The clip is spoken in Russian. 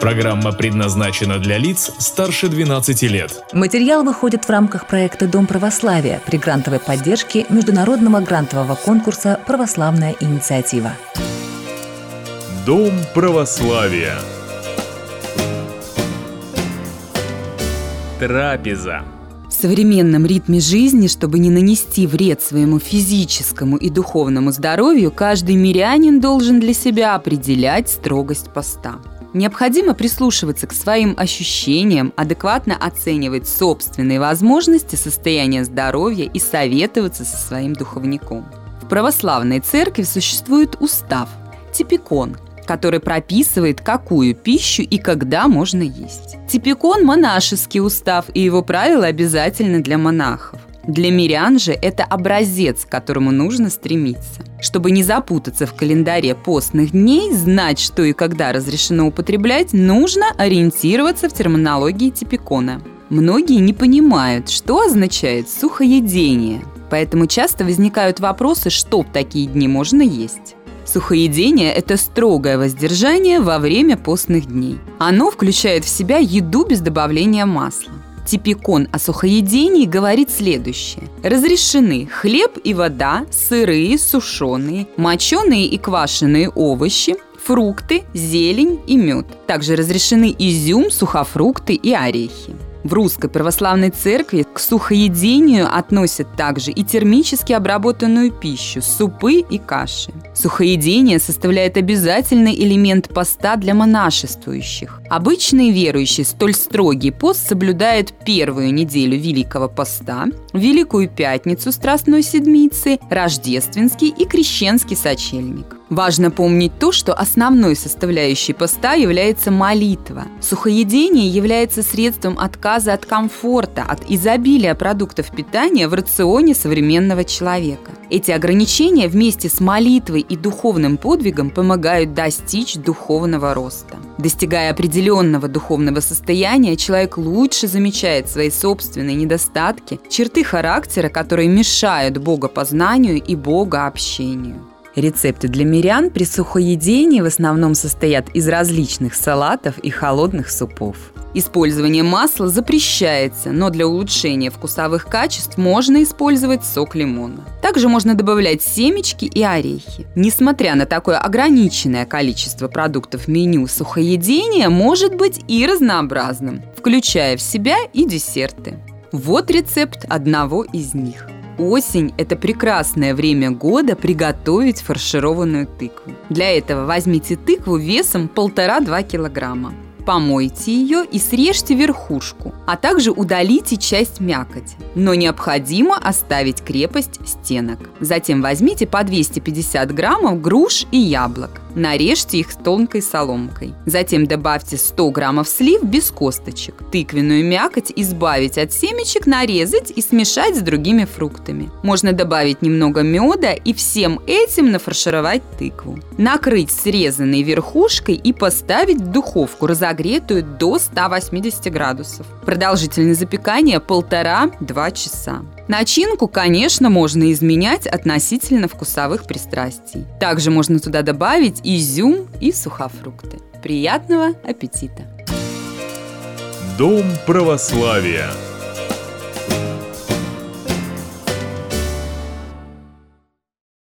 Программа предназначена для лиц старше 12 лет. Материал выходит в рамках проекта «Дом православия» при грантовой поддержке Международного грантового конкурса «Православная инициатива». Дом православия. Трапеза. В современном ритме жизни, чтобы не нанести вред своему физическому и духовному здоровью, каждый мирянин должен для себя определять строгость поста. Необходимо прислушиваться к своим ощущениям, адекватно оценивать собственные возможности, состояние здоровья и советоваться со своим духовником. В православной церкви существует устав – типикон – который прописывает, какую пищу и когда можно есть. Типикон – монашеский устав, и его правила обязательны для монахов. Для мирян же это образец, к которому нужно стремиться. Чтобы не запутаться в календаре постных дней, знать, что и когда разрешено употреблять, нужно ориентироваться в терминологии типикона. Многие не понимают, что означает сухоедение, поэтому часто возникают вопросы, что в такие дни можно есть. Сухоедение – это строгое воздержание во время постных дней. Оно включает в себя еду без добавления масла. Типикон о сухоедении говорит следующее. Разрешены хлеб и вода, сырые, сушеные, моченые и квашеные овощи, фрукты, зелень и мед. Также разрешены изюм, сухофрукты и орехи. В Русской Православной Церкви к сухоедению относят также и термически обработанную пищу, супы и каши. Сухоедение составляет обязательный элемент поста для монашествующих. Обычные верующие столь строгий пост соблюдают первую неделю Великого Поста, Великую Пятницу Страстной Седмицы, Рождественский и Крещенский сочельник. Важно помнить то, что основной составляющей поста является молитва. Сухоедение является средством отказа от комфорта, от изобилия продуктов питания в рационе современного человека. Эти ограничения вместе с молитвой и духовным подвигом помогают достичь духовного роста. Достигая определенного духовного состояния, человек лучше замечает свои собственные недостатки, черты характера, которые мешают богопознанию и богообщению. Рецепты для мирян при сухоедении в основном состоят из различных салатов и холодных супов. Использование масла запрещается, но для улучшения вкусовых качеств можно использовать сок лимона. Также можно добавлять семечки и орехи. Несмотря на такое ограниченное количество продуктов меню, сухоедение может быть и разнообразным, включая в себя и десерты. Вот рецепт одного из них – Осень – это прекрасное время года приготовить фаршированную тыкву. Для этого возьмите тыкву весом 1,5-2 килограмма помойте ее и срежьте верхушку, а также удалите часть мякоти. Но необходимо оставить крепость стенок. Затем возьмите по 250 граммов груш и яблок. Нарежьте их тонкой соломкой. Затем добавьте 100 граммов слив без косточек. Тыквенную мякоть избавить от семечек, нарезать и смешать с другими фруктами. Можно добавить немного меда и всем этим нафаршировать тыкву. Накрыть срезанной верхушкой и поставить в духовку разогретую до 180 градусов. Продолжительность запекания полтора-два часа. Начинку, конечно, можно изменять относительно вкусовых пристрастий. Также можно туда добавить изюм и сухофрукты. Приятного аппетита! Дом православия.